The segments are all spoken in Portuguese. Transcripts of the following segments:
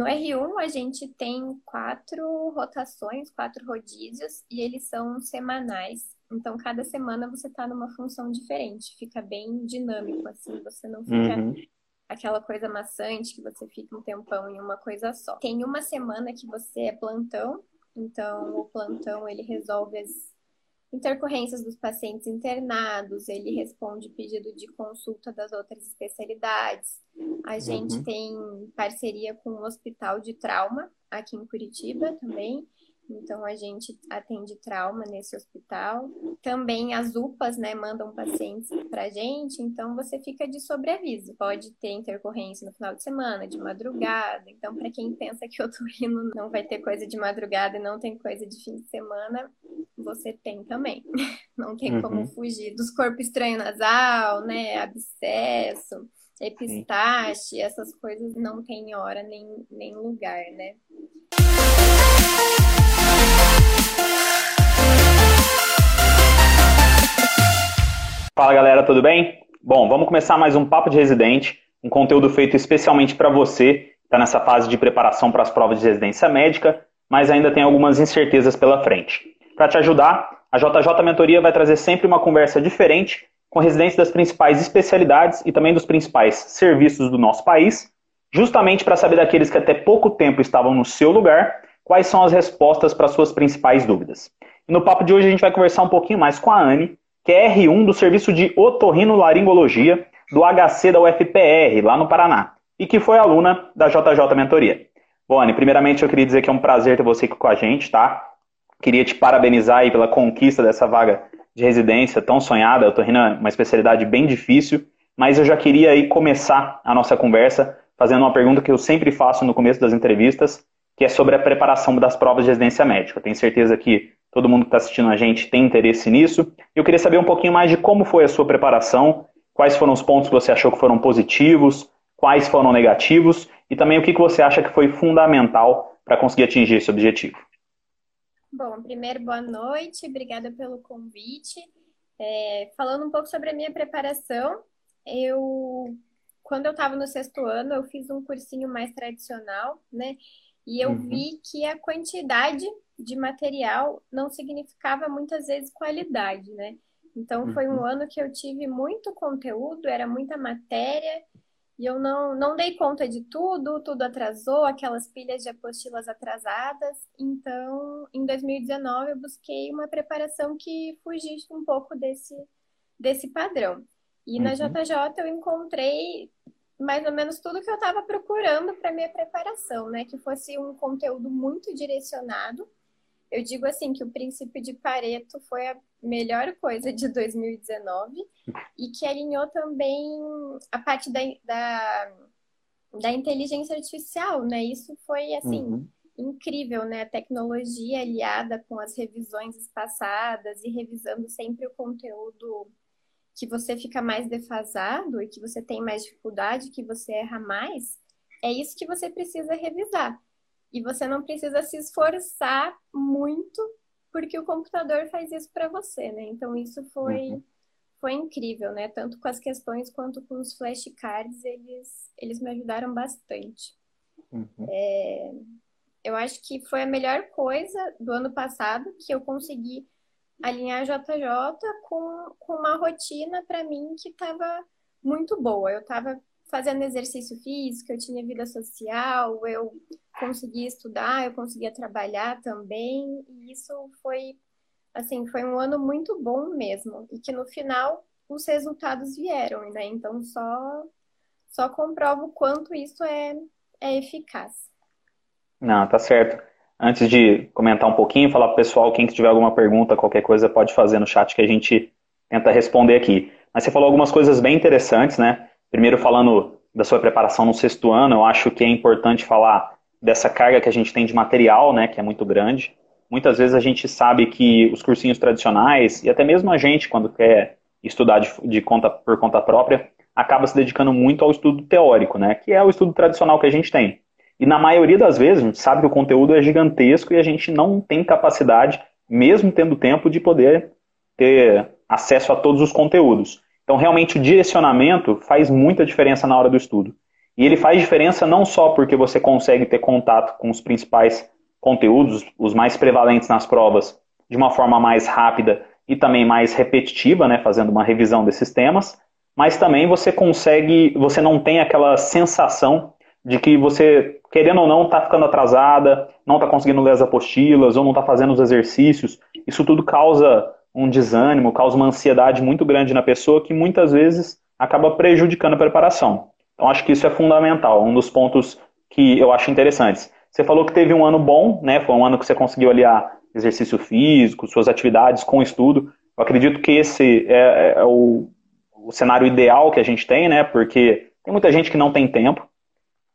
No R1, a gente tem quatro rotações, quatro rodízios, e eles são semanais. Então, cada semana você está numa função diferente. Fica bem dinâmico, assim. Você não fica uhum. aquela coisa maçante que você fica um tempão em uma coisa só. Tem uma semana que você é plantão. Então, o plantão, ele resolve as intercorrências dos pacientes internados, ele responde pedido de consulta das outras especialidades. A gente uhum. tem parceria com o Hospital de Trauma aqui em Curitiba também. Então a gente atende trauma nesse hospital. Também as UPAs, né, mandam pacientes para a gente, então você fica de sobreaviso. Pode ter intercorrência no final de semana, de madrugada. Então, para quem pensa que o otorrino não vai ter coisa de madrugada e não tem coisa de fim de semana, você tem também. Não tem uhum. como fugir dos corpos estranho nasal, né, abscesso epistaxe, essas coisas não tem hora nem, nem lugar, né? Fala galera, tudo bem? Bom, vamos começar mais um Papo de Residente, um conteúdo feito especialmente para você que está nessa fase de preparação para as provas de residência médica, mas ainda tem algumas incertezas pela frente. Para te ajudar, a JJ Mentoria vai trazer sempre uma conversa diferente com residentes das principais especialidades e também dos principais serviços do nosso país, justamente para saber daqueles que até pouco tempo estavam no seu lugar, quais são as respostas para suas principais dúvidas. No papo de hoje a gente vai conversar um pouquinho mais com a Anne, que é R1 do Serviço de Otorrinolaringologia do HC da UFPR, lá no Paraná, e que foi aluna da JJ Mentoria. Bom, Anne, primeiramente eu queria dizer que é um prazer ter você aqui com a gente, tá? Queria te parabenizar aí pela conquista dessa vaga de residência tão sonhada. Otorrino é uma especialidade bem difícil, mas eu já queria aí começar a nossa conversa fazendo uma pergunta que eu sempre faço no começo das entrevistas, que é sobre a preparação das provas de residência médica. Tenho certeza que todo mundo que está assistindo a gente tem interesse nisso. Eu queria saber um pouquinho mais de como foi a sua preparação, quais foram os pontos que você achou que foram positivos, quais foram negativos e também o que você acha que foi fundamental para conseguir atingir esse objetivo. Bom, primeiro, boa noite, obrigada pelo convite. É, falando um pouco sobre a minha preparação, eu, quando eu estava no sexto ano, eu fiz um cursinho mais tradicional, né? E eu uhum. vi que a quantidade de material não significava muitas vezes qualidade, né? Então foi um uhum. ano que eu tive muito conteúdo, era muita matéria, e eu não, não dei conta de tudo, tudo atrasou, aquelas pilhas de apostilas atrasadas. Então, em 2019, eu busquei uma preparação que fugisse um pouco desse, desse padrão. E uhum. na JJ eu encontrei mais ou menos tudo que eu estava procurando para minha preparação, né? Que fosse um conteúdo muito direcionado. Eu digo assim que o princípio de Pareto foi a melhor coisa de 2019 e que alinhou também a parte da, da, da inteligência artificial, né? Isso foi, assim, uhum. incrível, né? A tecnologia aliada com as revisões espaçadas e revisando sempre o conteúdo que você fica mais defasado e que você tem mais dificuldade, que você erra mais, é isso que você precisa revisar. E você não precisa se esforçar muito porque o computador faz isso para você, né? Então isso foi uhum. foi incrível, né? Tanto com as questões quanto com os flashcards, eles eles me ajudaram bastante. Uhum. É, eu acho que foi a melhor coisa do ano passado que eu consegui alinhar JJ com, com uma rotina para mim que estava muito boa. Eu estava fazendo exercício físico, eu tinha vida social, eu conseguia estudar, eu conseguia trabalhar também, e isso foi assim, foi um ano muito bom mesmo, e que no final os resultados vieram, né? Então só só comprovo o quanto isso é, é eficaz. Não, tá certo. Antes de comentar um pouquinho, falar para o pessoal, quem tiver alguma pergunta, qualquer coisa, pode fazer no chat que a gente tenta responder aqui. Mas você falou algumas coisas bem interessantes, né? Primeiro, falando da sua preparação no sexto ano, eu acho que é importante falar dessa carga que a gente tem de material, né, que é muito grande. Muitas vezes a gente sabe que os cursinhos tradicionais, e até mesmo a gente, quando quer estudar de, de conta por conta própria, acaba se dedicando muito ao estudo teórico, né, que é o estudo tradicional que a gente tem. E na maioria das vezes, a gente sabe que o conteúdo é gigantesco e a gente não tem capacidade, mesmo tendo tempo, de poder ter acesso a todos os conteúdos. Então, realmente, o direcionamento faz muita diferença na hora do estudo. E ele faz diferença não só porque você consegue ter contato com os principais conteúdos, os mais prevalentes nas provas, de uma forma mais rápida e também mais repetitiva, né, fazendo uma revisão desses temas, mas também você consegue, você não tem aquela sensação de que você, querendo ou não, está ficando atrasada, não está conseguindo ler as apostilas, ou não está fazendo os exercícios. Isso tudo causa um desânimo, causa uma ansiedade muito grande na pessoa que muitas vezes acaba prejudicando a preparação. Então acho que isso é fundamental, um dos pontos que eu acho interessantes. Você falou que teve um ano bom, né? Foi um ano que você conseguiu aliar exercício físico, suas atividades com estudo. Eu acredito que esse é, é o, o, cenário ideal que a gente tem, né? Porque tem muita gente que não tem tempo.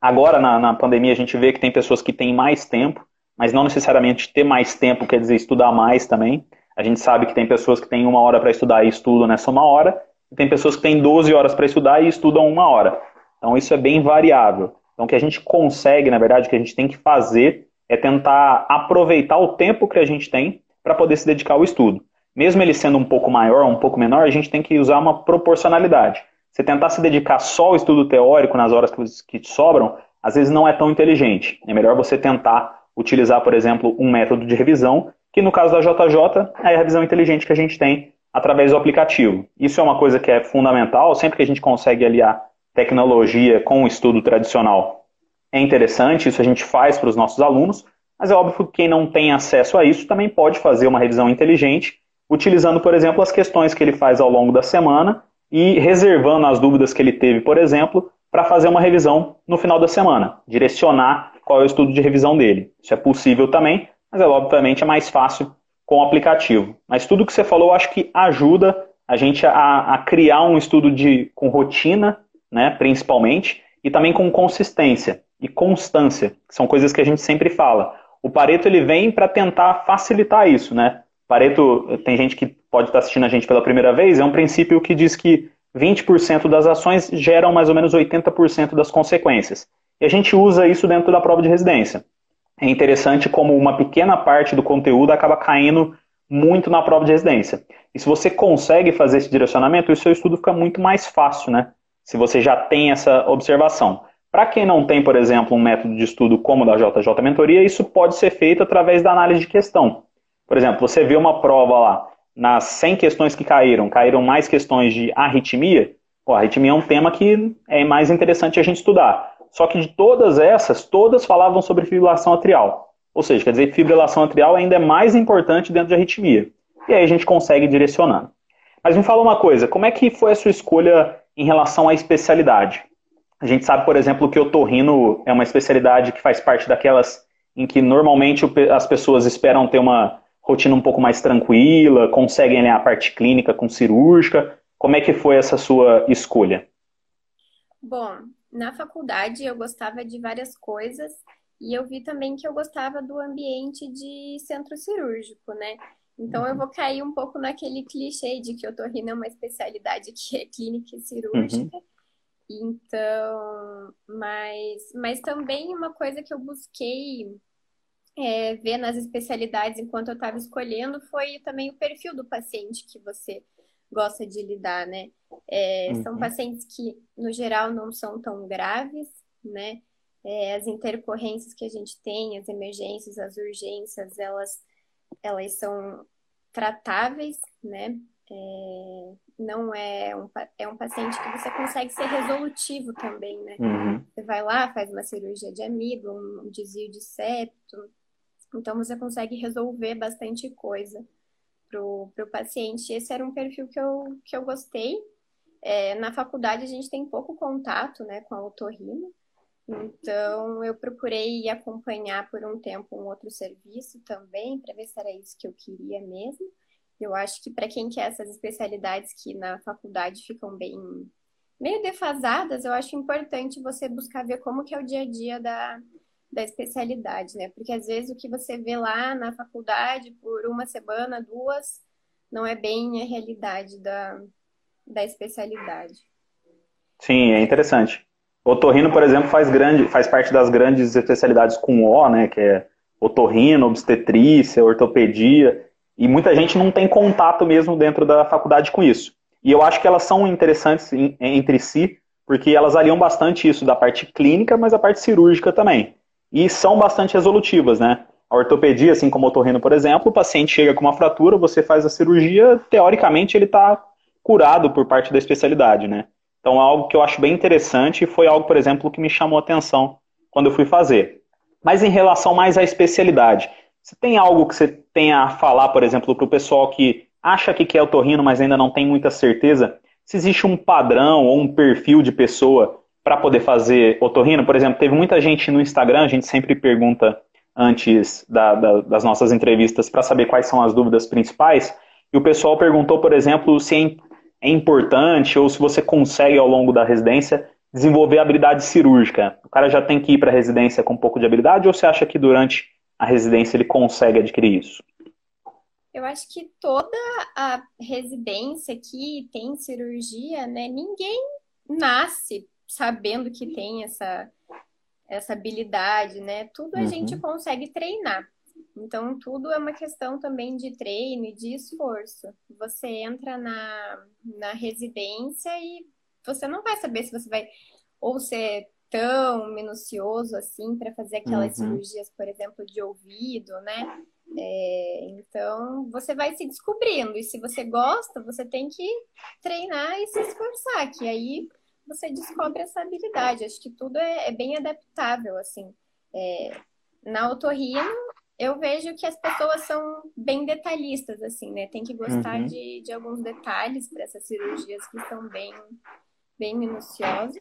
Agora, na, na pandemia, a gente vê que tem pessoas que têm mais tempo, mas não necessariamente ter mais tempo quer dizer estudar mais também. A gente sabe que tem pessoas que têm uma hora para estudar e estudam nessa uma hora, e tem pessoas que têm 12 horas para estudar e estudam uma hora. Então isso é bem variável. Então o que a gente consegue, na verdade, o que a gente tem que fazer é tentar aproveitar o tempo que a gente tem para poder se dedicar ao estudo. Mesmo ele sendo um pouco maior, um pouco menor, a gente tem que usar uma proporcionalidade. Você tentar se dedicar só ao estudo teórico nas horas que sobram, às vezes não é tão inteligente. É melhor você tentar utilizar, por exemplo, um método de revisão, que no caso da JJ é a revisão inteligente que a gente tem através do aplicativo. Isso é uma coisa que é fundamental, sempre que a gente consegue aliar tecnologia com o estudo tradicional, é interessante, isso a gente faz para os nossos alunos, mas é óbvio que quem não tem acesso a isso também pode fazer uma revisão inteligente, utilizando, por exemplo, as questões que ele faz ao longo da semana e reservando as dúvidas que ele teve, por exemplo, para fazer uma revisão no final da semana, direcionar qual é o estudo de revisão dele. Isso é possível também, mas é obviamente é mais fácil com o aplicativo. Mas tudo que você falou, acho que ajuda a gente a, a criar um estudo de, com rotina, né, principalmente, e também com consistência e constância, que são coisas que a gente sempre fala. O Pareto ele vem para tentar facilitar isso, né? Pareto, tem gente que pode estar assistindo a gente pela primeira vez, é um princípio que diz que 20% das ações geram mais ou menos 80% das consequências. E a gente usa isso dentro da prova de residência. É interessante como uma pequena parte do conteúdo acaba caindo muito na prova de residência. E se você consegue fazer esse direcionamento, o seu estudo fica muito mais fácil, né? Se você já tem essa observação. Para quem não tem, por exemplo, um método de estudo como o da JJ Mentoria, isso pode ser feito através da análise de questão. Por exemplo, você vê uma prova lá, nas 100 questões que caíram, caíram mais questões de arritmia. Pô, arritmia é um tema que é mais interessante a gente estudar. Só que de todas essas, todas falavam sobre fibrilação atrial. Ou seja, quer dizer fibrilação atrial ainda é mais importante dentro de arritmia. E aí a gente consegue direcionar. Mas me fala uma coisa, como é que foi a sua escolha em relação à especialidade? A gente sabe, por exemplo, que o torrino é uma especialidade que faz parte daquelas em que normalmente as pessoas esperam ter uma rotina um pouco mais tranquila, conseguem ler a parte clínica com cirúrgica. Como é que foi essa sua escolha? Bom, na faculdade eu gostava de várias coisas e eu vi também que eu gostava do ambiente de centro cirúrgico, né? Então eu vou cair um pouco naquele clichê de que otorrino é uma especialidade que é clínica e cirúrgica. Uhum. Então, mas, mas também uma coisa que eu busquei é, ver nas especialidades enquanto eu estava escolhendo foi também o perfil do paciente que você gosta de lidar, né? É, uhum. São pacientes que, no geral, não são tão graves, né? É, as intercorrências que a gente tem, as emergências, as urgências, elas, elas são tratáveis, né? É, não é um, é um paciente que você consegue ser resolutivo também, né? Uhum. Você vai lá, faz uma cirurgia de amigo, um desvio de septo, então você consegue resolver bastante coisa pro, pro paciente. Esse era um perfil que eu, que eu gostei. É, na faculdade a gente tem pouco contato, né, com a otorrino, então eu procurei acompanhar por um tempo um outro serviço também, para ver se era isso que eu queria mesmo. Eu acho que para quem quer essas especialidades que na faculdade ficam bem meio defasadas, eu acho importante você buscar ver como que é o dia a dia da, da especialidade, né? Porque às vezes o que você vê lá na faculdade por uma semana, duas, não é bem a realidade da, da especialidade. Sim, é interessante. Otorrino, por exemplo, faz, grande, faz parte das grandes especialidades com O, né? Que é otorrino, obstetrícia, ortopedia. E muita gente não tem contato mesmo dentro da faculdade com isso. E eu acho que elas são interessantes entre si, porque elas aliam bastante isso da parte clínica, mas a parte cirúrgica também. E são bastante resolutivas, né? A ortopedia, assim como o otorrino, por exemplo, o paciente chega com uma fratura, você faz a cirurgia, teoricamente ele está curado por parte da especialidade, né? Então algo que eu acho bem interessante e foi algo, por exemplo, que me chamou a atenção quando eu fui fazer. Mas em relação mais à especialidade, você tem algo que você tenha a falar, por exemplo, para o pessoal que acha que quer otorrino, mas ainda não tem muita certeza? Se existe um padrão ou um perfil de pessoa para poder fazer otorrino? Por exemplo, teve muita gente no Instagram, a gente sempre pergunta antes da, da, das nossas entrevistas para saber quais são as dúvidas principais. E o pessoal perguntou, por exemplo, se é, é importante ou se você consegue ao longo da residência desenvolver habilidade cirúrgica. O cara já tem que ir para a residência com um pouco de habilidade ou você acha que durante a residência ele consegue adquirir isso? Eu acho que toda a residência que tem cirurgia, né, ninguém nasce sabendo que tem essa essa habilidade, né? Tudo a uhum. gente consegue treinar. Então, tudo é uma questão também de treino e de esforço. Você entra na, na residência e você não vai saber se você vai ou ser tão minucioso assim para fazer aquelas uhum. cirurgias, por exemplo, de ouvido, né? É, então, você vai se descobrindo. E se você gosta, você tem que treinar e se esforçar, que aí você descobre essa habilidade. Acho que tudo é, é bem adaptável, assim. É, na otorrino, eu vejo que as pessoas são bem detalhistas, assim, né? Tem que gostar uhum. de, de alguns detalhes para essas cirurgias que são bem, bem minuciosas.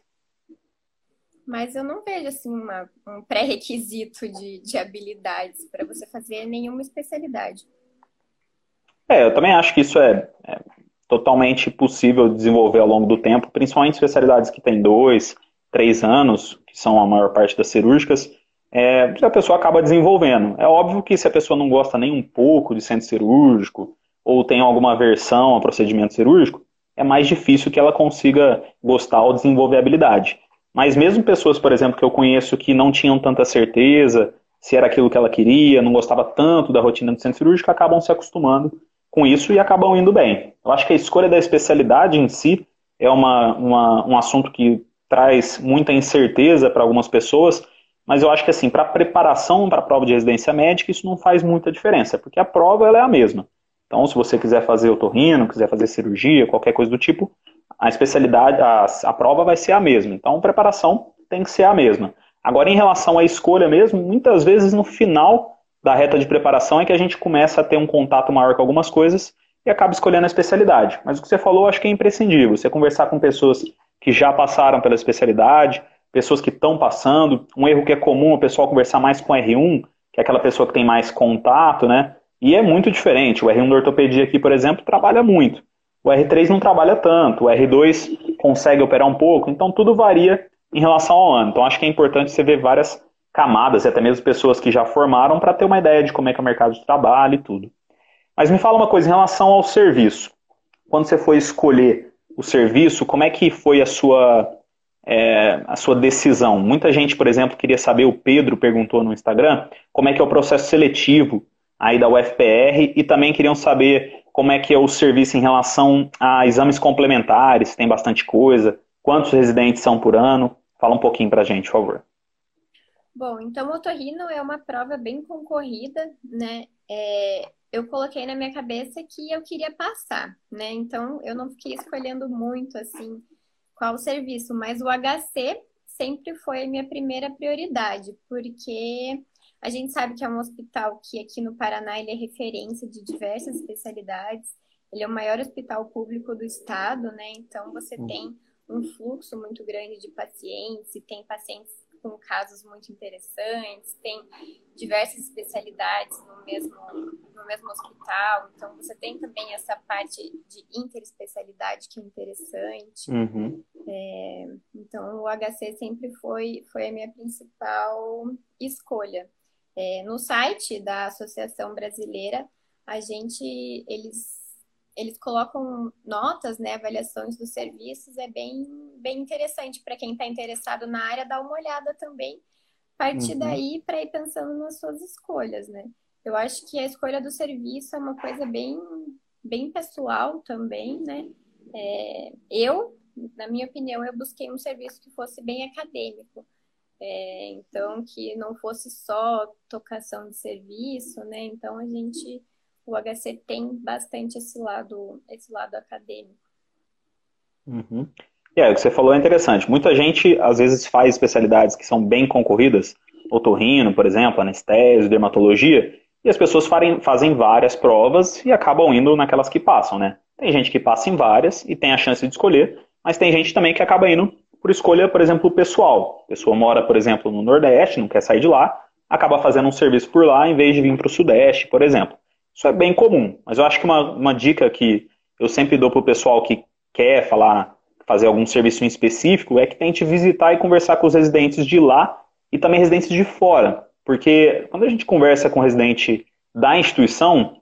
Mas eu não vejo, assim, uma, um pré-requisito de, de habilidades para você fazer nenhuma especialidade. É, eu também acho que isso é, é totalmente possível desenvolver ao longo do tempo, principalmente especialidades que têm dois, três anos, que são a maior parte das cirúrgicas, é, a pessoa acaba desenvolvendo. É óbvio que se a pessoa não gosta nem um pouco de centro cirúrgico, ou tem alguma aversão ao procedimento cirúrgico, é mais difícil que ela consiga gostar ou desenvolver habilidade. Mas mesmo pessoas, por exemplo, que eu conheço que não tinham tanta certeza se era aquilo que ela queria, não gostava tanto da rotina do centro cirúrgico, acabam se acostumando com isso e acabam indo bem. Eu acho que a escolha da especialidade em si é uma, uma um assunto que traz muita incerteza para algumas pessoas, mas eu acho que assim, para preparação para a prova de residência médica, isso não faz muita diferença, porque a prova ela é a mesma. Então, se você quiser fazer otorrino, quiser fazer cirurgia, qualquer coisa do tipo, a especialidade, a, a prova vai ser a mesma. Então, a preparação tem que ser a mesma. Agora, em relação à escolha mesmo, muitas vezes no final da reta de preparação é que a gente começa a ter um contato maior com algumas coisas e acaba escolhendo a especialidade. Mas o que você falou, acho que é imprescindível. Você conversar com pessoas que já passaram pela especialidade, pessoas que estão passando. Um erro que é comum o pessoal conversar mais com R1, que é aquela pessoa que tem mais contato, né? E é muito diferente. O R1 da ortopedia aqui, por exemplo, trabalha muito. O R3 não trabalha tanto. O R2 consegue operar um pouco. Então tudo varia em relação ao ano. Então acho que é importante você ver várias camadas, e até mesmo pessoas que já formaram, para ter uma ideia de como é que é o mercado de trabalho e tudo. Mas me fala uma coisa em relação ao serviço. Quando você foi escolher o serviço, como é que foi a sua, é, a sua decisão? Muita gente, por exemplo, queria saber, o Pedro perguntou no Instagram, como é que é o processo seletivo aí da UFPR e também queriam saber como é que é o serviço em relação a exames complementares, tem bastante coisa, quantos residentes são por ano. Fala um pouquinho para a gente, por favor. Bom, então o otorrino é uma prova bem concorrida, né? É, eu coloquei na minha cabeça que eu queria passar, né? Então eu não fiquei escolhendo muito assim qual serviço, mas o HC sempre foi a minha primeira prioridade, porque a gente sabe que é um hospital que aqui no Paraná ele é referência de diversas especialidades. Ele é o maior hospital público do estado, né? Então você uhum. tem um fluxo muito grande de pacientes, e tem pacientes com casos muito interessantes, tem diversas especialidades no mesmo, no mesmo hospital, então você tem também essa parte de interespecialidade que é interessante. Uhum. É, então o HC sempre foi, foi a minha principal escolha. É, no site da Associação Brasileira, a gente, eles eles colocam notas, né, avaliações dos serviços, é bem, bem interessante para quem está interessado na área dar uma olhada também, partir uhum. daí para ir pensando nas suas escolhas, né? Eu acho que a escolha do serviço é uma coisa bem, bem pessoal também, né? É, eu na minha opinião, eu busquei um serviço que fosse bem acadêmico. É, então, que não fosse só tocação de serviço, né? Então, a gente, o HC tem bastante esse lado, esse lado acadêmico. Uhum. É, o que você falou é interessante. Muita gente, às vezes, faz especialidades que são bem concorridas, otorrino, por exemplo, anestésio, dermatologia, e as pessoas farem, fazem várias provas e acabam indo naquelas que passam, né? Tem gente que passa em várias e tem a chance de escolher, mas tem gente também que acaba indo por escolha, por exemplo, pessoal. A pessoa mora, por exemplo, no Nordeste, não quer sair de lá, acaba fazendo um serviço por lá em vez de vir para o Sudeste, por exemplo. Isso é bem comum, mas eu acho que uma, uma dica que eu sempre dou para o pessoal que quer falar, fazer algum serviço em específico é que tente visitar e conversar com os residentes de lá e também residentes de fora. Porque quando a gente conversa com o residente da instituição,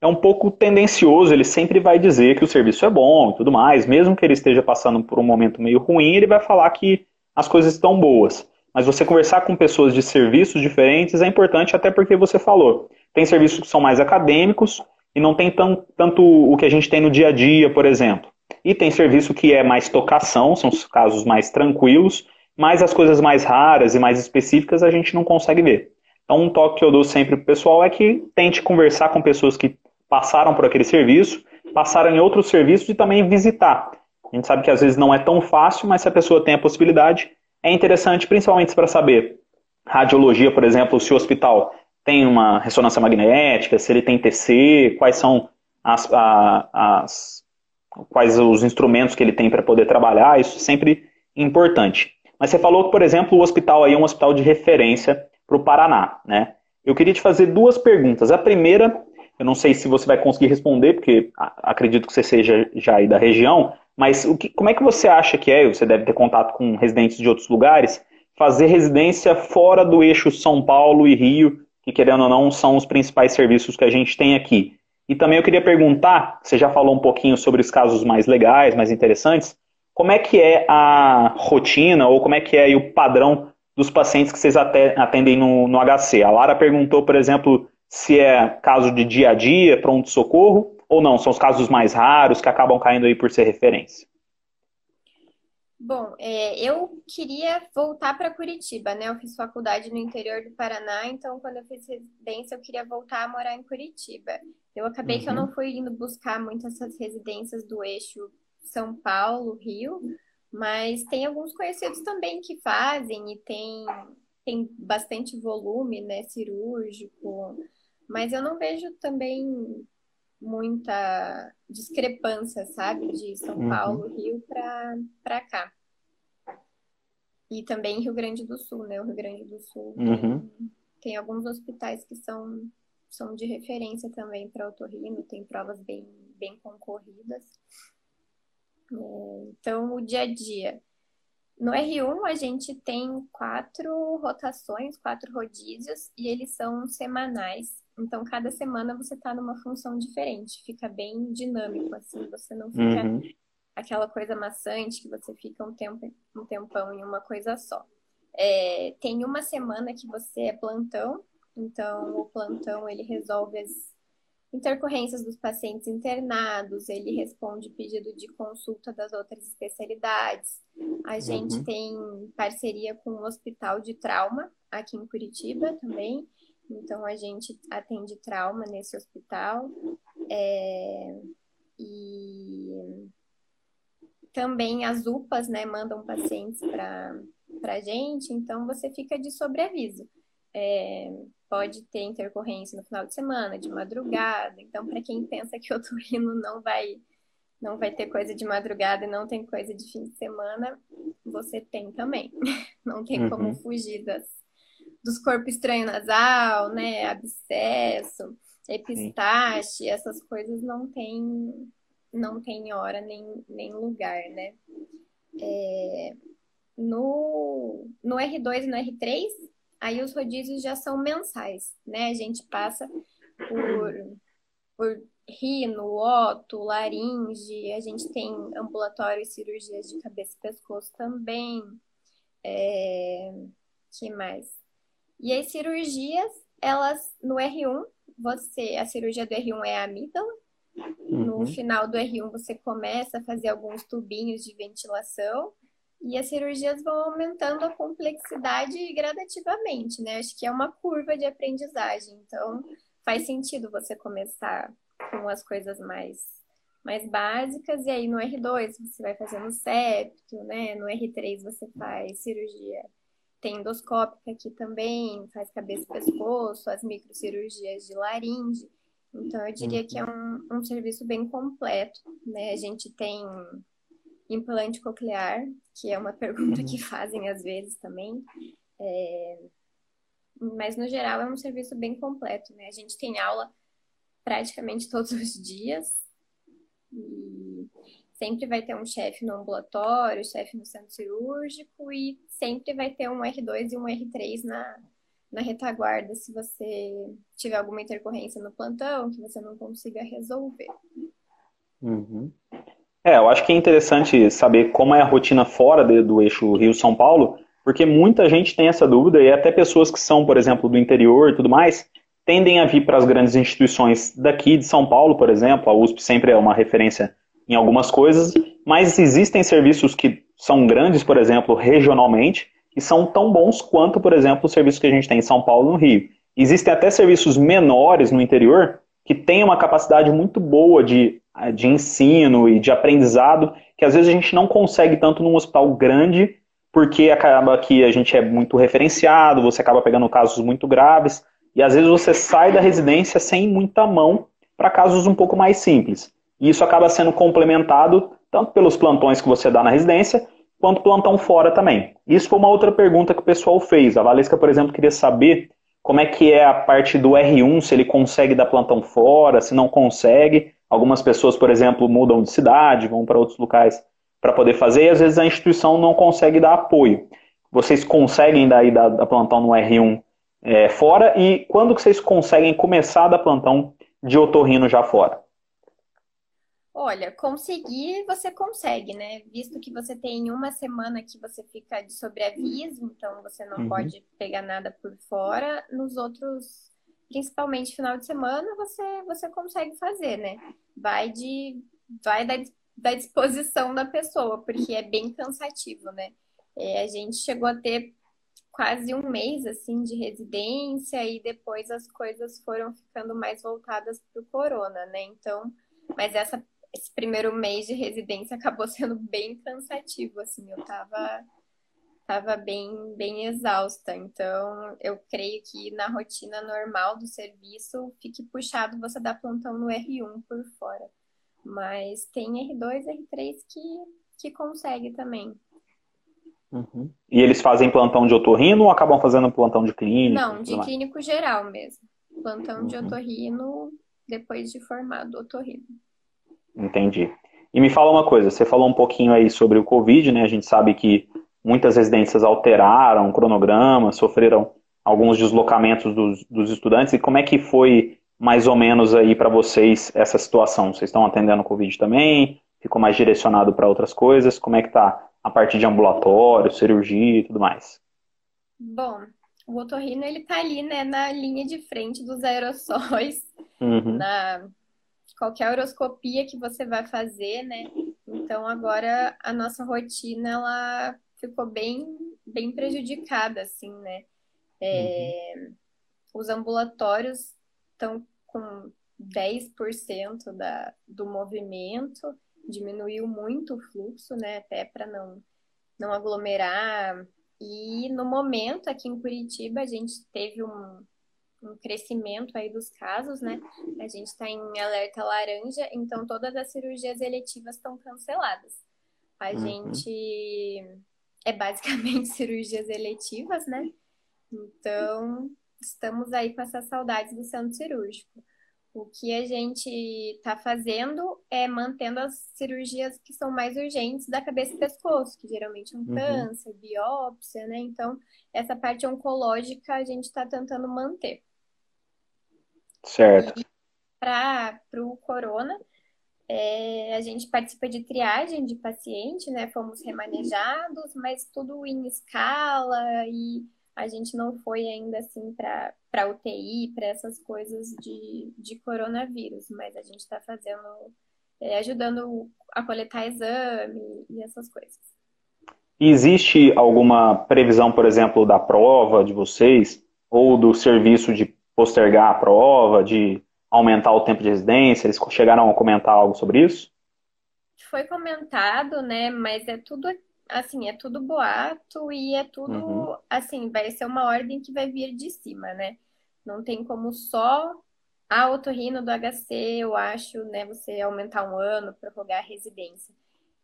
é um pouco tendencioso, ele sempre vai dizer que o serviço é bom e tudo mais, mesmo que ele esteja passando por um momento meio ruim, ele vai falar que as coisas estão boas. Mas você conversar com pessoas de serviços diferentes é importante, até porque você falou. Tem serviços que são mais acadêmicos e não tem tão, tanto o que a gente tem no dia a dia, por exemplo. E tem serviço que é mais tocação, são os casos mais tranquilos, mas as coisas mais raras e mais específicas a gente não consegue ver. Então, um toque que eu dou sempre para o pessoal é que tente conversar com pessoas que passaram por aquele serviço, passaram em outros serviços e também visitar. A gente sabe que às vezes não é tão fácil, mas se a pessoa tem a possibilidade, é interessante, principalmente para saber radiologia, por exemplo, se o hospital tem uma ressonância magnética, se ele tem TC, quais são as, a, as quais os instrumentos que ele tem para poder trabalhar, isso é sempre importante. Mas você falou que, por exemplo, o hospital aí é um hospital de referência para o Paraná, né? Eu queria te fazer duas perguntas. A primeira eu não sei se você vai conseguir responder, porque acredito que você seja já aí da região, mas o que, como é que você acha que é, você deve ter contato com residentes de outros lugares, fazer residência fora do eixo São Paulo e Rio, que querendo ou não são os principais serviços que a gente tem aqui. E também eu queria perguntar, você já falou um pouquinho sobre os casos mais legais, mais interessantes, como é que é a rotina ou como é que é o padrão dos pacientes que vocês atendem no, no HC? A Lara perguntou, por exemplo, se é caso de dia a dia, pronto-socorro, ou não, são os casos mais raros que acabam caindo aí por ser referência? Bom, é, eu queria voltar para Curitiba, né? Eu fiz faculdade no interior do Paraná, então quando eu fiz residência eu queria voltar a morar em Curitiba. Eu acabei uhum. que eu uhum. não fui indo buscar muitas essas residências do eixo São Paulo, Rio, mas tem alguns conhecidos também que fazem e tem, tem bastante volume, né, cirúrgico. Mas eu não vejo também muita discrepância, sabe, de São uhum. Paulo, Rio para cá. E também Rio Grande do Sul, né? O Rio Grande do Sul uhum. tem, tem, alguns hospitais que são, são de referência também para otorrino, tem provas bem, bem concorridas. É, então, o dia a dia. No R1, a gente tem quatro rotações, quatro rodízios, e eles são semanais. Então, cada semana você está numa função diferente, fica bem dinâmico, assim, você não fica uhum. aquela coisa maçante que você fica um, tempo, um tempão em uma coisa só. É, tem uma semana que você é plantão, então o plantão ele resolve as intercorrências dos pacientes internados, ele responde pedido de consulta das outras especialidades. A gente uhum. tem parceria com o Hospital de Trauma aqui em Curitiba também. Então, a gente atende trauma nesse hospital. É, e também as UPAs, né, mandam pacientes para a gente, então você fica de sobreaviso. É, pode ter intercorrência no final de semana, de madrugada. Então, para quem pensa que o otorrino não vai não vai ter coisa de madrugada e não tem coisa de fim de semana, você tem também. Não tem uhum. como fugir das, dos corpos estranho nasal, né? Abscesso, epistaxe, Sim. essas coisas não tem, não tem hora nem, nem lugar, né? É, no, no R2 e no R3, aí os rodízios já são mensais, né? A gente passa por, por rino, oto, laringe, a gente tem ambulatório e cirurgias de cabeça e pescoço também. É, que mais? E as cirurgias, elas no R1, você, a cirurgia do R1 é a amígdala, Uhum. No final do R1 você começa a fazer alguns tubinhos de ventilação e as cirurgias vão aumentando a complexidade gradativamente, né? Acho que é uma curva de aprendizagem. Então, faz sentido você começar com as coisas mais mais básicas e aí no R2 você vai fazendo septo, né? No R3 você faz cirurgia tem endoscópica aqui também, faz cabeça e pescoço, as microcirurgias de laringe. Então, eu diria que é um, um serviço bem completo, né? A gente tem implante coclear, que é uma pergunta que fazem às vezes também. É... Mas, no geral, é um serviço bem completo, né? A gente tem aula praticamente todos os dias. E sempre vai ter um chefe no ambulatório, chefe no centro cirúrgico e sempre vai ter um R2 e um R3 na, na retaguarda se você tiver alguma intercorrência no plantão que você não consiga resolver. Uhum. É, eu acho que é interessante saber como é a rotina fora de, do eixo Rio-São Paulo, porque muita gente tem essa dúvida e até pessoas que são, por exemplo, do interior e tudo mais, tendem a vir para as grandes instituições daqui de São Paulo, por exemplo, a USP sempre é uma referência em algumas coisas, mas existem serviços que são grandes, por exemplo, regionalmente, e são tão bons quanto, por exemplo, os serviços que a gente tem em São Paulo e no Rio. Existem até serviços menores no interior que têm uma capacidade muito boa de, de ensino e de aprendizado, que às vezes a gente não consegue tanto num hospital grande, porque acaba que a gente é muito referenciado, você acaba pegando casos muito graves, e às vezes você sai da residência sem muita mão para casos um pouco mais simples. E isso acaba sendo complementado tanto pelos plantões que você dá na residência, quanto plantão fora também. Isso foi uma outra pergunta que o pessoal fez. A Valesca, por exemplo, queria saber como é que é a parte do R1, se ele consegue dar plantão fora, se não consegue. Algumas pessoas, por exemplo, mudam de cidade, vão para outros locais para poder fazer, e às vezes a instituição não consegue dar apoio. Vocês conseguem daí dar, dar plantão no R1 é, fora, e quando que vocês conseguem começar a dar plantão de otorrino já fora? Olha, conseguir você consegue, né? Visto que você tem uma semana que você fica de sobreaviso, então você não uhum. pode pegar nada por fora. Nos outros, principalmente final de semana, você você consegue fazer, né? Vai de vai da, da disposição da pessoa, porque é bem cansativo, né? É, a gente chegou a ter quase um mês assim de residência e depois as coisas foram ficando mais voltadas para o corona, né? Então, mas essa esse primeiro mês de residência acabou sendo bem cansativo, assim, eu tava, tava bem, bem exausta. Então, eu creio que na rotina normal do serviço fique puxado você dar plantão no R1 por fora. Mas tem R2 R3 que, que consegue também. Uhum. E eles fazem plantão de otorrino ou acabam fazendo plantão de clínico? Não, de clínico geral mesmo. Plantão uhum. de otorrino depois de formado otorrino. Entendi. E me fala uma coisa, você falou um pouquinho aí sobre o Covid, né? A gente sabe que muitas residências alteraram o cronograma, sofreram alguns deslocamentos dos, dos estudantes. E como é que foi mais ou menos aí para vocês essa situação? Vocês estão atendendo o Covid também? Ficou mais direcionado para outras coisas? Como é que tá a parte de ambulatório, cirurgia e tudo mais? Bom, o otorrino ele tá ali, né, na linha de frente dos aerossóis, uhum. na qualquer horoscopia que você vai fazer, né? Então agora a nossa rotina ela ficou bem, bem prejudicada, assim, né? É, uhum. Os ambulatórios estão com 10% da, do movimento, diminuiu muito o fluxo, né? Até para não, não aglomerar. E no momento, aqui em Curitiba, a gente teve um, um crescimento aí dos casos, né? A gente está em alerta laranja, então todas as cirurgias eletivas estão canceladas. A uhum. gente é basicamente cirurgias eletivas, né? Então, estamos aí com essas saudades do centro cirúrgico. O que a gente está fazendo é mantendo as cirurgias que são mais urgentes da cabeça e pescoço, que geralmente é um uhum. câncer, biópsia, né? Então, essa parte oncológica a gente está tentando manter. Certo. Para o corona, é, a gente participa de triagem de paciente, né? Fomos remanejados, mas tudo em escala e a gente não foi ainda assim para UTI, para essas coisas de, de coronavírus, mas a gente está fazendo, é, ajudando a coletar exame e essas coisas. existe alguma previsão, por exemplo, da prova de vocês, ou do serviço de postergar a prova, de aumentar o tempo de residência? Eles chegaram a comentar algo sobre isso? Foi comentado, né? Mas é tudo assim, é tudo boato e é tudo uhum. assim, vai ser uma ordem que vai vir de cima, né? Não tem como só a otorrino do HC, eu acho, né, você aumentar um ano, prorrogar a residência.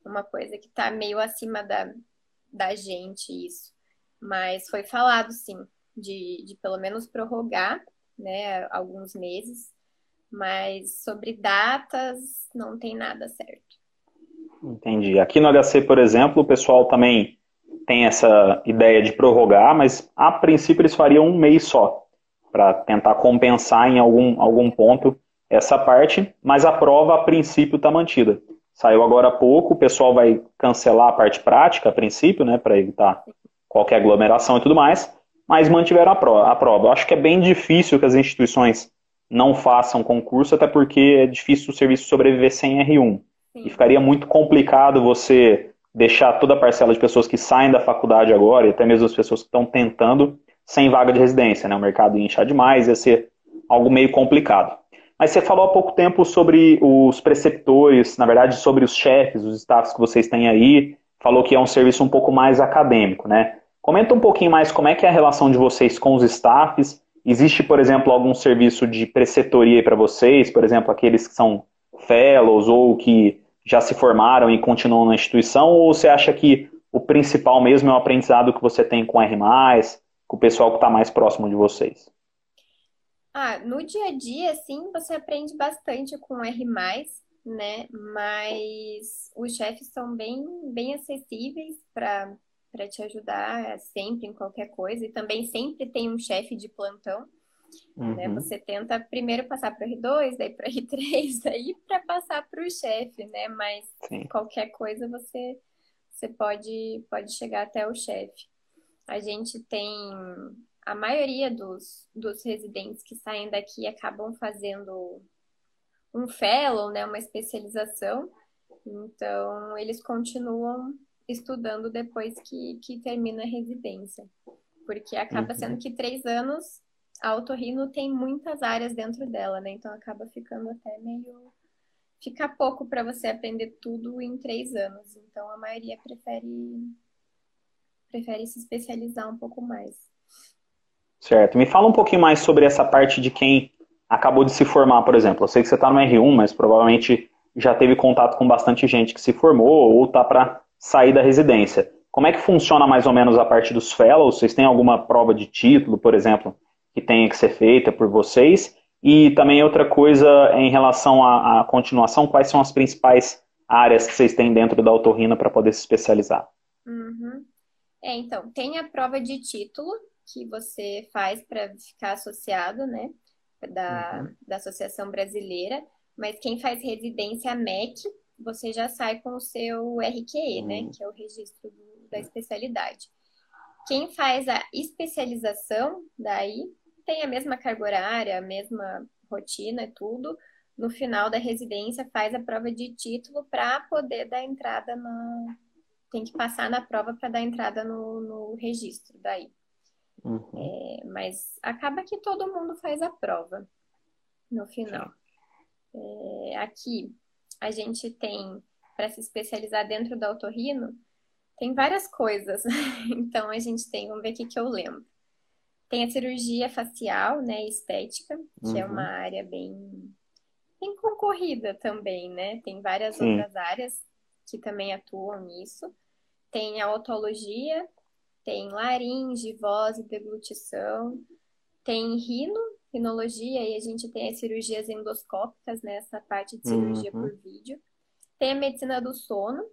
Uma coisa que tá meio acima da, da gente isso. Mas foi falado, sim, de, de pelo menos prorrogar, né, alguns meses. Mas sobre datas, não tem nada certo. Entendi. Aqui no HC, por exemplo, o pessoal também tem essa ideia de prorrogar, mas a princípio eles fariam um mês só, para tentar compensar em algum, algum ponto essa parte, mas a prova a princípio está mantida. Saiu agora há pouco, o pessoal vai cancelar a parte prática a princípio, né, para evitar qualquer aglomeração e tudo mais, mas mantiveram a prova. a prova. Eu acho que é bem difícil que as instituições não façam concurso, até porque é difícil o serviço sobreviver sem R1. Sim. E ficaria muito complicado você deixar toda a parcela de pessoas que saem da faculdade agora, e até mesmo as pessoas que estão tentando, sem vaga de residência. Né? O mercado ia inchar demais, ia ser algo meio complicado. Mas você falou há pouco tempo sobre os preceptores, na verdade, sobre os chefes, os staffs que vocês têm aí. Falou que é um serviço um pouco mais acadêmico, né? Comenta um pouquinho mais como é que é a relação de vocês com os staffs. Existe, por exemplo, algum serviço de preceptoria para vocês? Por exemplo, aqueles que são fellows ou que já se formaram e continuam na instituição, ou você acha que o principal mesmo é o aprendizado que você tem com R+, com o pessoal que está mais próximo de vocês? Ah, no dia a dia, sim, você aprende bastante com R+, né? Mas os chefes são bem, bem acessíveis para para te ajudar sempre em qualquer coisa e também sempre tem um chefe de plantão né? Uhum. Né? Você tenta primeiro passar para o R2, daí para o R3, daí para passar para o chefe, né? Mas Sim. qualquer coisa você, você pode, pode chegar até o chefe. A gente tem a maioria dos, dos residentes que saem daqui acabam fazendo um fellow, né, uma especialização. Então, eles continuam estudando depois que, que termina a residência. Porque acaba uhum. sendo que três anos a otorrino tem muitas áreas dentro dela, né? Então acaba ficando até meio. Fica pouco para você aprender tudo em três anos. Então a maioria prefere prefere se especializar um pouco mais. Certo. Me fala um pouquinho mais sobre essa parte de quem acabou de se formar, por exemplo. Eu sei que você está no R1, mas provavelmente já teve contato com bastante gente que se formou ou está para sair da residência. Como é que funciona mais ou menos a parte dos fellows? Vocês têm alguma prova de título, por exemplo, que tenha que ser feita por vocês? E também outra coisa em relação à, à continuação, quais são as principais áreas que vocês têm dentro da autorrina para poder se especializar? Uhum. É, então, tem a prova de título que você faz para ficar associado, né, da, uhum. da Associação Brasileira, mas quem faz residência MEC, você já sai com o seu RQE, né, uhum. né, que é o registro do, da especialidade. Quem faz a especialização, daí, tem a mesma carga horária, a mesma rotina e tudo, no final da residência faz a prova de título para poder dar entrada na. Tem que passar na prova para dar entrada no, no registro daí. Uhum. É, mas acaba que todo mundo faz a prova no final. É, aqui a gente tem, para se especializar dentro do autorrino, tem várias coisas. então a gente tem, vamos ver o que, que eu lembro. Tem a cirurgia facial, né, estética, que uhum. é uma uhum. área bem, bem concorrida também, né? Tem várias Sim. outras áreas que também atuam nisso. Tem a otologia, tem laringe, voz e deglutição, tem rino, rinologia, e a gente tem as cirurgias endoscópicas, nessa né, parte de cirurgia uhum. por vídeo. Tem a medicina do sono,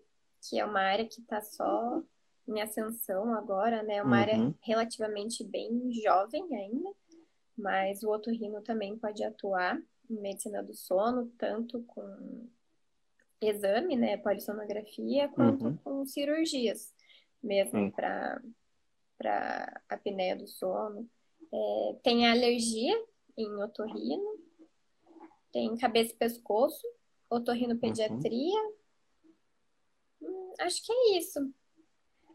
que é uma área que está só em ascensão agora, né? É uma uhum. área relativamente bem jovem ainda, mas o otorrino também pode atuar em medicina do sono, tanto com exame, né, polissonografia, quanto uhum. com cirurgias, mesmo uhum. para para apneia do sono. É, tem alergia em otorrino, tem cabeça e pescoço, otorrinopediatria. Uhum. Hum, acho que é isso.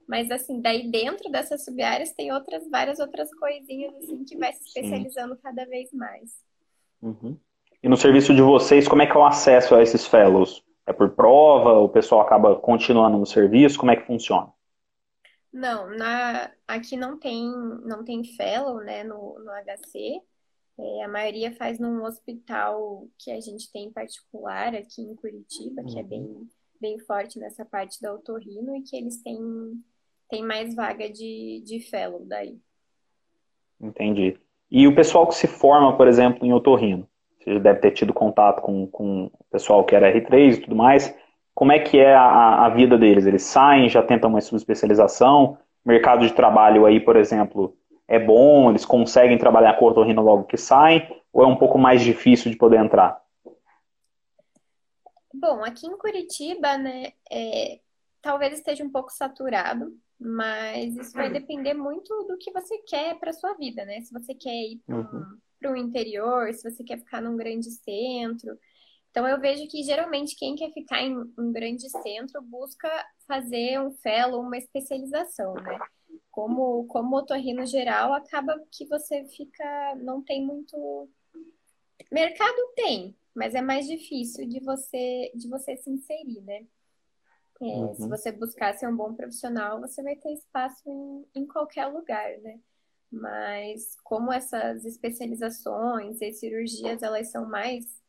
Mas assim, daí dentro dessas sub-áreas tem outras, várias outras coisinhas assim que vai se especializando Sim. cada vez mais. Uhum. E no serviço de vocês, como é que é o acesso a esses fellows? É por prova? O pessoal acaba continuando no serviço? Como é que funciona? Não, na, aqui não tem, não tem fellow, né, no, no HC. É, a maioria faz num hospital que a gente tem em particular aqui em Curitiba, que é uhum. bem, bem forte nessa parte da otorrino e que eles têm, têm mais vaga de, de fellow daí. Entendi. E o pessoal que se forma, por exemplo, em otorrino, você deve ter tido contato com, com o pessoal que era R3 e tudo mais, como é que é a, a vida deles? Eles saem, já tentam uma subespecialização? Mercado de trabalho aí, por exemplo, é bom? Eles conseguem trabalhar com otorrino logo que saem? Ou é um pouco mais difícil de poder entrar? Bom, aqui em Curitiba, né, é, talvez esteja um pouco saturado, mas isso vai depender muito do que você quer para sua vida, né? Se você quer ir para o uhum. interior, se você quer ficar num grande centro. Então, eu vejo que geralmente quem quer ficar em um grande centro busca fazer um fellow, uma especialização, né? Como, como otorrino geral, acaba que você fica, não tem muito. Mercado tem, mas é mais difícil de você, de você se inserir, né? É, uhum. Se você buscar ser um bom profissional, você vai ter espaço em, em qualquer lugar, né? Mas como essas especializações e cirurgias, elas são mais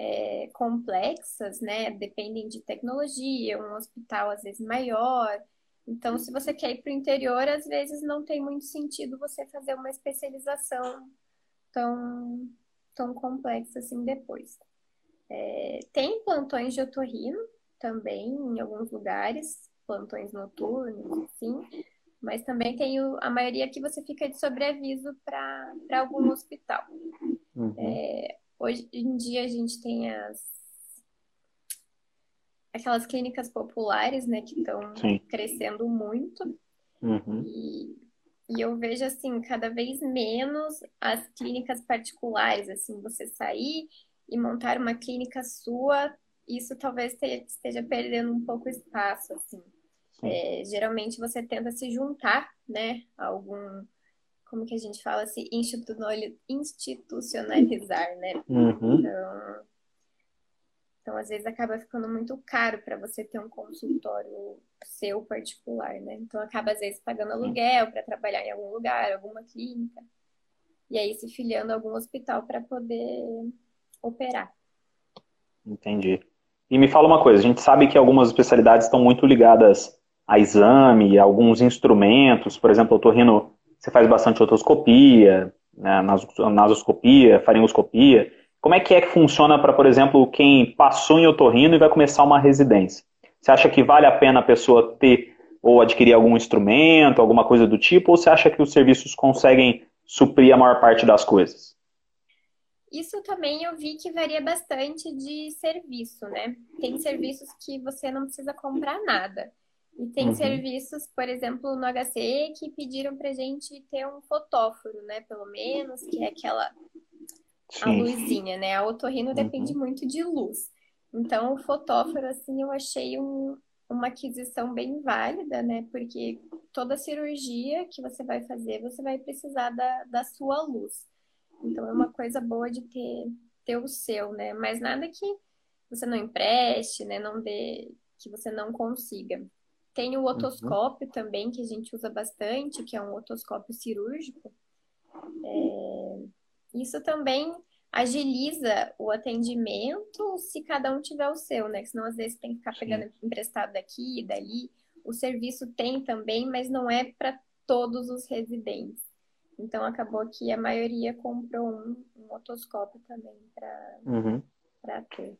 é, complexas, né? Dependem de tecnologia, um hospital às vezes maior. Então, se você quer ir para o interior, às vezes não tem muito sentido você fazer uma especialização tão, tão complexa assim depois. É, tem plantões de otorrino também em alguns lugares, plantões noturnos, sim, mas também tem o, a maioria que você fica de sobreaviso para algum hospital. Uhum. É, Hoje em dia a gente tem as aquelas clínicas populares, né, que estão crescendo muito. Uhum. E, e eu vejo assim, cada vez menos as clínicas particulares, assim, você sair e montar uma clínica sua, isso talvez te, esteja perdendo um pouco espaço, assim. É, geralmente você tenta se juntar, né, a algum como que a gente fala assim, institucionalizar, né? Uhum. Então, então, às vezes acaba ficando muito caro para você ter um consultório seu particular, né? Então, acaba às vezes pagando aluguel para trabalhar em algum lugar, alguma clínica, e aí se filiando a algum hospital para poder operar. Entendi. E me fala uma coisa, a gente sabe que algumas especialidades estão muito ligadas a exame, a alguns instrumentos, por exemplo, eu tô rindo você faz bastante otoscopia, né, nasoscopia, faringoscopia. Como é que é que funciona para, por exemplo, quem passou em otorrino e vai começar uma residência? Você acha que vale a pena a pessoa ter ou adquirir algum instrumento, alguma coisa do tipo, ou você acha que os serviços conseguem suprir a maior parte das coisas? Isso também eu vi que varia bastante de serviço, né? Tem serviços que você não precisa comprar nada. E tem uhum. serviços, por exemplo, no HC, que pediram pra gente ter um fotóforo, né? Pelo menos, que é aquela a luzinha, né? A otorrino uhum. depende muito de luz. Então, o fotóforo, assim, eu achei um, uma aquisição bem válida, né? Porque toda cirurgia que você vai fazer, você vai precisar da, da sua luz. Então, é uma coisa boa de ter, ter o seu, né? Mas nada que você não empreste, né? Não dê, que você não consiga. Tem o otoscópio uhum. também, que a gente usa bastante, que é um otoscópio cirúrgico. É... Isso também agiliza o atendimento se cada um tiver o seu, né? Senão às vezes tem que ficar pegando Sim. emprestado daqui e dali. O serviço tem também, mas não é para todos os residentes. Então acabou que a maioria comprou um, um otoscópio também para uhum. ter.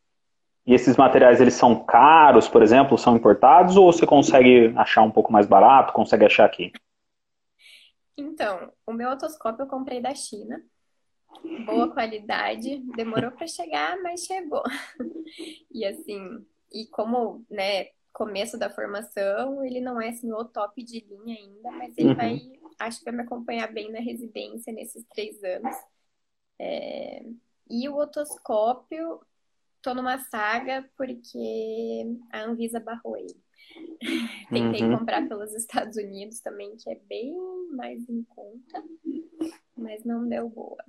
E esses materiais eles são caros, por exemplo, são importados ou você consegue achar um pouco mais barato, consegue achar aqui? Então, o meu otoscópio eu comprei da China. Boa qualidade, demorou para chegar, mas chegou. E assim, e como, né, começo da formação, ele não é assim o top de linha ainda, mas ele uhum. vai acho que vai me acompanhar bem na residência nesses três anos. É, e o otoscópio, tô numa saga porque a Anvisa barrou ele. Tentei uhum. comprar pelos Estados Unidos também, que é bem mais em conta, mas não deu boa.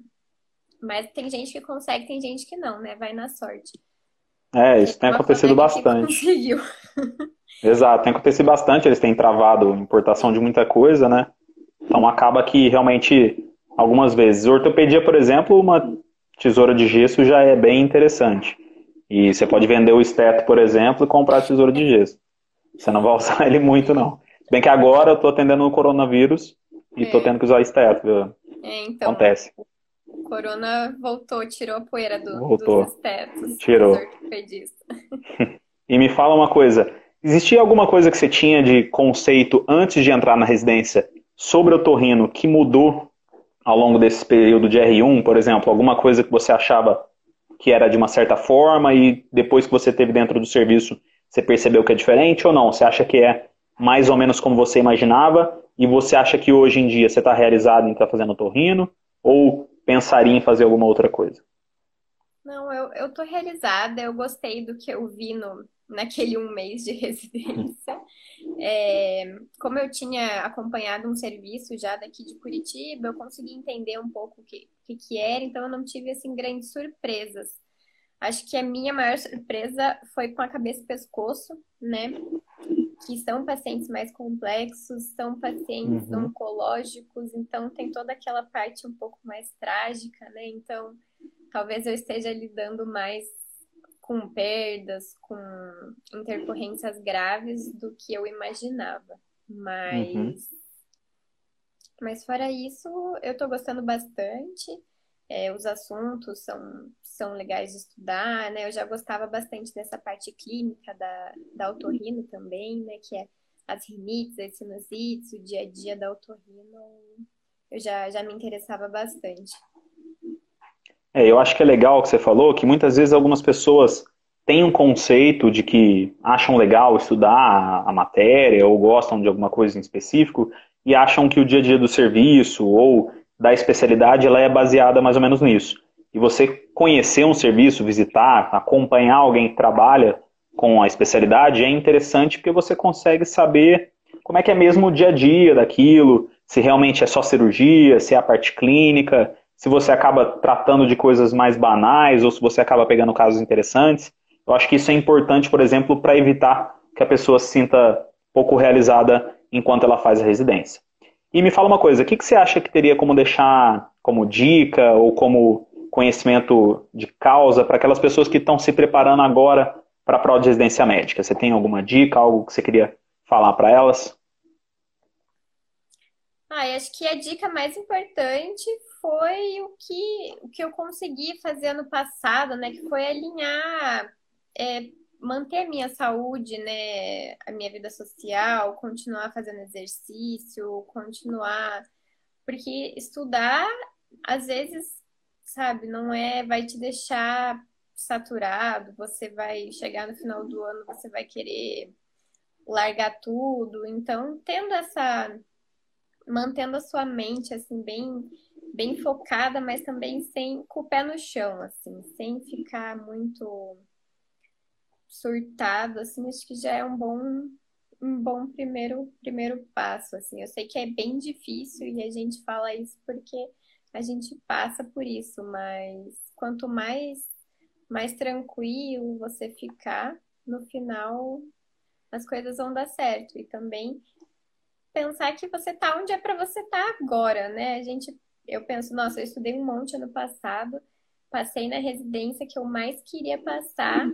Mas tem gente que consegue, tem gente que não, né? Vai na sorte. É, isso tem acontecido bastante. Exato, tem acontecido bastante, eles têm travado importação de muita coisa, né? Então acaba que realmente, algumas vezes, ortopedia, por exemplo, uma tesoura de gesso já é bem interessante. E você pode vender o esteto, por exemplo, e comprar a tesoura de gesso. Você não vai usar ele muito, não. Se bem que agora eu tô atendendo o coronavírus e é. tô tendo que usar esteto, viu? É, então, Acontece. O corona voltou, tirou a poeira do, voltou. dos estetos. Tirou. e me fala uma coisa, existia alguma coisa que você tinha de conceito antes de entrar na residência sobre o torrino que mudou ao longo desse período de R1, por exemplo? Alguma coisa que você achava que era de uma certa forma e depois que você teve dentro do serviço você percebeu que é diferente ou não? Você acha que é mais ou menos como você imaginava e você acha que hoje em dia você está realizado em estar tá fazendo torrino ou pensaria em fazer alguma outra coisa? Não, eu, tô realizada, eu gostei do que eu vi no, naquele um mês de residência. É, como eu tinha acompanhado um serviço já daqui de Curitiba, eu consegui entender um pouco o que, que, que era, então eu não tive assim grandes surpresas. Acho que a minha maior surpresa foi com a cabeça e pescoço, né? Que são pacientes mais complexos, são pacientes uhum. oncológicos, então tem toda aquela parte um pouco mais trágica, né? Então, talvez eu esteja lidando mais com perdas, com intercorrências graves do que eu imaginava. Mas. Uhum. Mas fora isso, eu tô gostando bastante. É, os assuntos são, são legais de estudar, né? Eu já gostava bastante dessa parte clínica da, da otorrino também, né? Que é as rinites, as sinusites, o dia a dia da otorrino. Eu já, já me interessava bastante. É, eu acho que é legal o que você falou, que muitas vezes algumas pessoas têm um conceito de que acham legal estudar a matéria ou gostam de alguma coisa em específico e acham que o dia a dia do serviço ou da especialidade ela é baseada mais ou menos nisso. E você conhecer um serviço, visitar, acompanhar alguém que trabalha com a especialidade é interessante porque você consegue saber como é que é mesmo o dia a dia daquilo, se realmente é só cirurgia, se é a parte clínica, se você acaba tratando de coisas mais banais ou se você acaba pegando casos interessantes. Eu acho que isso é importante, por exemplo, para evitar que a pessoa se sinta pouco realizada enquanto ela faz a residência. E me fala uma coisa, o que, que você acha que teria como deixar como dica ou como conhecimento de causa para aquelas pessoas que estão se preparando agora para a prova de residência médica? Você tem alguma dica, algo que você queria falar para elas? Ah, acho que a dica mais importante foi o que, o que eu consegui fazer ano passado, né? Que foi alinhar é, manter a minha saúde, né, a minha vida social, continuar fazendo exercício, continuar. Porque estudar, às vezes, sabe, não é, vai te deixar saturado, você vai chegar no final do ano, você vai querer largar tudo. Então, tendo essa mantendo a sua mente assim bem bem focada, mas também sem com o pé no chão, assim, sem ficar muito surtado, assim, acho que já é um bom, um bom primeiro, primeiro passo, assim. Eu sei que é bem difícil e a gente fala isso porque a gente passa por isso, mas quanto mais, mais tranquilo você ficar, no final as coisas vão dar certo. E também pensar que você tá onde é para você estar tá agora, né? A gente, eu penso, nossa, eu estudei um monte ano passado, passei na residência que eu mais queria passar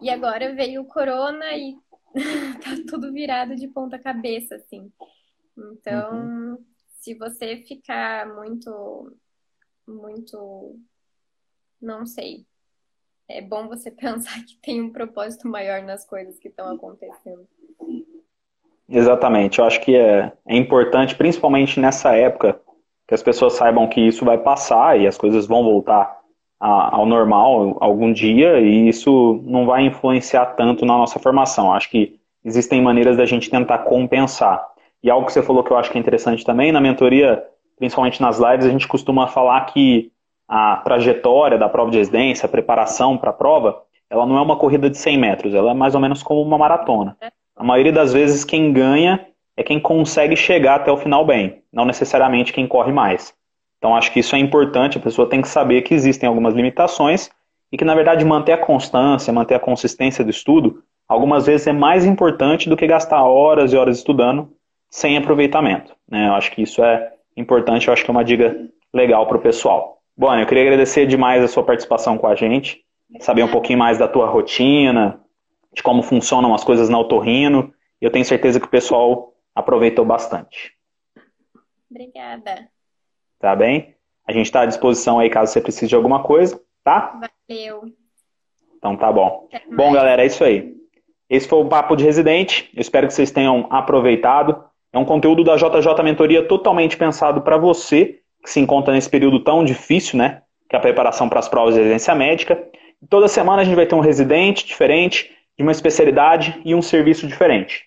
e agora veio o corona e tá tudo virado de ponta cabeça, assim. Então, uhum. se você ficar muito, muito, não sei, é bom você pensar que tem um propósito maior nas coisas que estão acontecendo. Exatamente, eu acho que é, é importante, principalmente nessa época, que as pessoas saibam que isso vai passar e as coisas vão voltar ao normal algum dia e isso não vai influenciar tanto na nossa formação. Acho que existem maneiras da gente tentar compensar. E algo que você falou que eu acho que é interessante também, na mentoria, principalmente nas lives, a gente costuma falar que a trajetória da prova de residência, a preparação para a prova, ela não é uma corrida de 100 metros, ela é mais ou menos como uma maratona. A maioria das vezes quem ganha é quem consegue chegar até o final bem, não necessariamente quem corre mais. Então acho que isso é importante, a pessoa tem que saber que existem algumas limitações e que na verdade manter a constância, manter a consistência do estudo, algumas vezes é mais importante do que gastar horas e horas estudando sem aproveitamento. Né? Eu acho que isso é importante, eu acho que é uma dica legal para o pessoal. Bom, eu queria agradecer demais a sua participação com a gente, saber um pouquinho mais da tua rotina, de como funcionam as coisas na Otorrino. Eu tenho certeza que o pessoal aproveitou bastante. Obrigada. Tá bem? A gente está à disposição aí caso você precise de alguma coisa, tá? Valeu. Então tá bom. Bom, galera, é isso aí. Esse foi o Papo de Residente. Eu espero que vocês tenham aproveitado. É um conteúdo da JJ Mentoria totalmente pensado para você que se encontra nesse período tão difícil, né? Que é a preparação para as provas de residência médica. Toda semana a gente vai ter um residente diferente, de uma especialidade e um serviço diferente.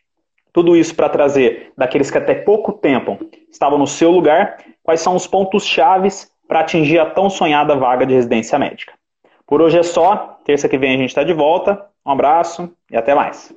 Tudo isso para trazer daqueles que até pouco tempo estavam no seu lugar, quais são os pontos chaves para atingir a tão sonhada vaga de residência médica. Por hoje é só. Terça que vem a gente está de volta. Um abraço e até mais.